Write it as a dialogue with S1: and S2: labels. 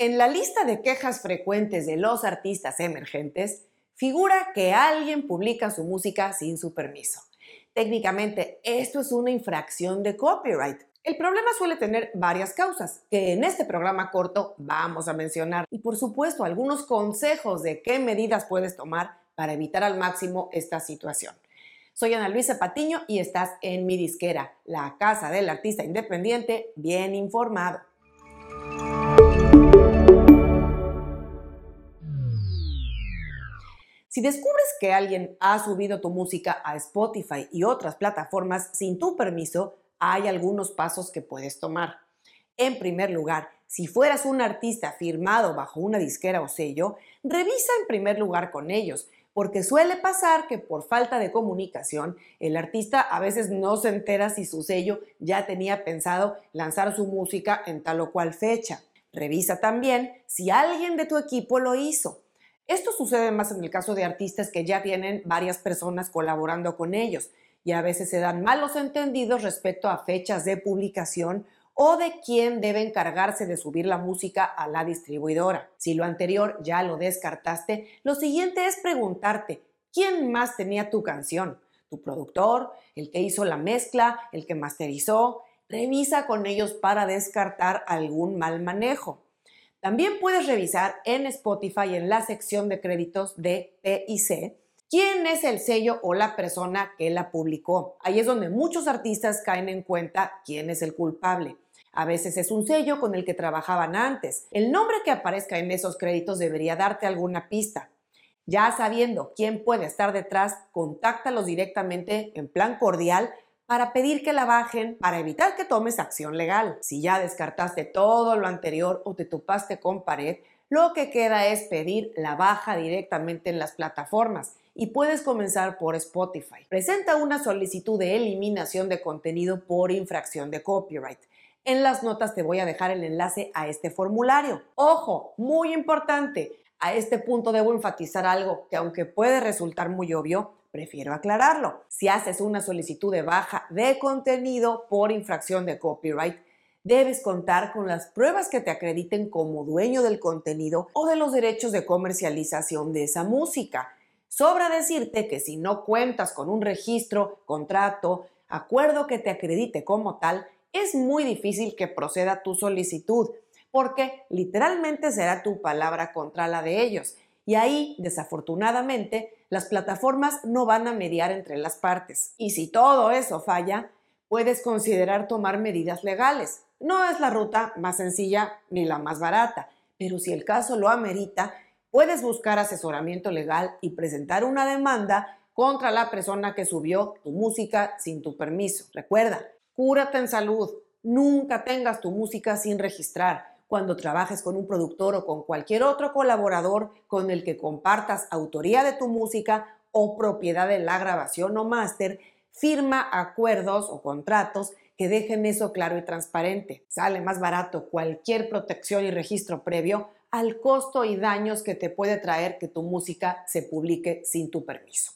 S1: En la lista de quejas frecuentes de los artistas emergentes figura que alguien publica su música sin su permiso. Técnicamente, esto es una infracción de copyright. El problema suele tener varias causas, que en este programa corto vamos a mencionar, y por supuesto algunos consejos de qué medidas puedes tomar para evitar al máximo esta situación. Soy Ana Luisa Patiño y estás en mi disquera, la casa del artista independiente bien informado. Si descubres que alguien ha subido tu música a Spotify y otras plataformas sin tu permiso, hay algunos pasos que puedes tomar. En primer lugar, si fueras un artista firmado bajo una disquera o sello, revisa en primer lugar con ellos, porque suele pasar que por falta de comunicación, el artista a veces no se entera si su sello ya tenía pensado lanzar su música en tal o cual fecha. Revisa también si alguien de tu equipo lo hizo. Esto sucede más en el caso de artistas que ya tienen varias personas colaborando con ellos y a veces se dan malos entendidos respecto a fechas de publicación o de quién debe encargarse de subir la música a la distribuidora. Si lo anterior ya lo descartaste, lo siguiente es preguntarte, ¿quién más tenía tu canción? ¿Tu productor? ¿El que hizo la mezcla? ¿El que masterizó? Revisa con ellos para descartar algún mal manejo. También puedes revisar en Spotify en la sección de créditos de P y C quién es el sello o la persona que la publicó. Ahí es donde muchos artistas caen en cuenta quién es el culpable. A veces es un sello con el que trabajaban antes. El nombre que aparezca en esos créditos debería darte alguna pista. Ya sabiendo quién puede estar detrás, contáctalos directamente en plan cordial para pedir que la bajen para evitar que tomes acción legal. Si ya descartaste todo lo anterior o te topaste con pared, lo que queda es pedir la baja directamente en las plataformas y puedes comenzar por Spotify. Presenta una solicitud de eliminación de contenido por infracción de copyright. En las notas te voy a dejar el enlace a este formulario. Ojo, muy importante, a este punto debo enfatizar algo que aunque puede resultar muy obvio, prefiero aclararlo. Si haces una solicitud de baja de contenido por infracción de copyright, debes contar con las pruebas que te acrediten como dueño del contenido o de los derechos de comercialización de esa música. Sobra decirte que si no cuentas con un registro, contrato, acuerdo que te acredite como tal, es muy difícil que proceda tu solicitud, porque literalmente será tu palabra contra la de ellos. Y ahí, desafortunadamente, las plataformas no van a mediar entre las partes. Y si todo eso falla, puedes considerar tomar medidas legales. No es la ruta más sencilla ni la más barata, pero si el caso lo amerita, puedes buscar asesoramiento legal y presentar una demanda contra la persona que subió tu música sin tu permiso. Recuerda, cúrate en salud. Nunca tengas tu música sin registrar cuando trabajes con un productor o con cualquier otro colaborador con el que compartas autoría de tu música o propiedad de la grabación o máster, firma acuerdos o contratos que dejen eso claro y transparente. Sale más barato cualquier protección y registro previo al costo y daños que te puede traer que tu música se publique sin tu permiso.